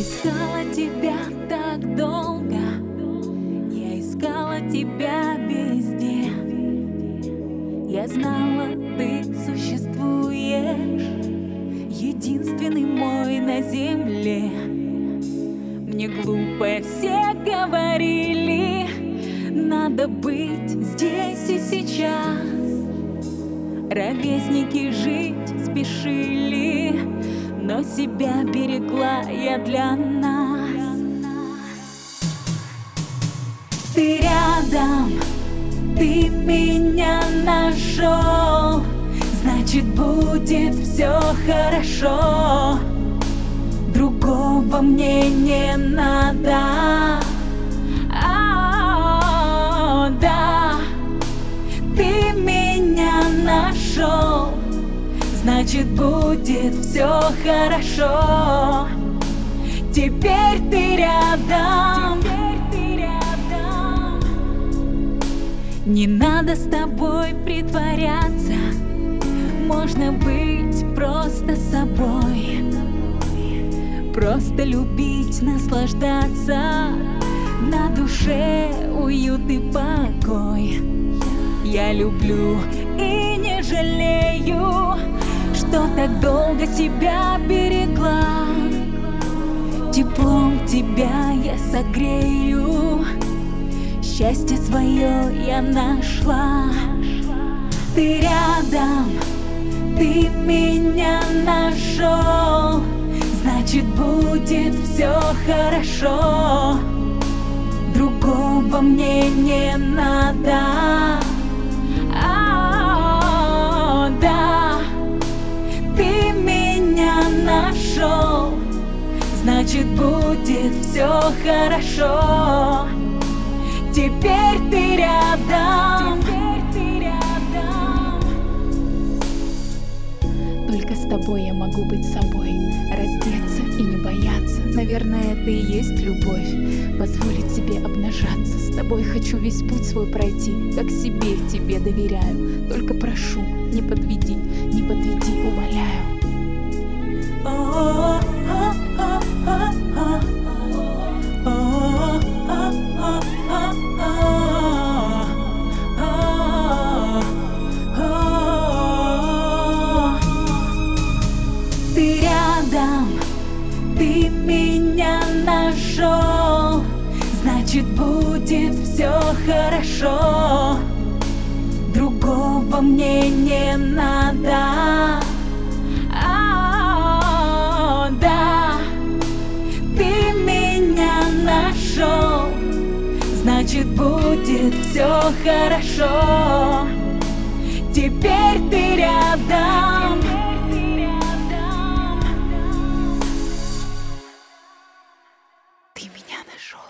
Искала тебя так долго, я искала тебя везде. Я знала, ты существуешь, единственный мой на земле. Мне глупо все говорили, надо быть здесь и сейчас. Ровесники жить спешили, но себя берегла я для нас. Ты рядом, ты меня нашел, значит будет все хорошо. Другого мне не надо. А, да, ты меня нашел, значит будет все хорошо. Теперь ты рядом. Теперь ты рядом. Не надо с тобой притворяться, можно быть просто собой. Просто любить, наслаждаться, на душе уют и покой. Я люблю и не жалею, что так долго себя берегла. Теплом тебя я согрею, счастье свое я нашла. Ты рядом, ты меня нашел, значит будет все хорошо. Другого мне не надо. Значит будет все хорошо. Теперь ты рядом. Теперь ты рядом. Только с тобой я могу быть собой, раздеться и не бояться. Наверное, это и есть любовь, позволить себе обнажаться. С тобой хочу весь путь свой пройти, как себе тебе доверяю. Только прошу, не подведи, не подведи, умоляю. О, меня нашел, значит будет все хорошо. Другого мне не надо. А, да, ты меня нашел, значит будет все хорошо. Теперь ты рядом. ты меня нашел.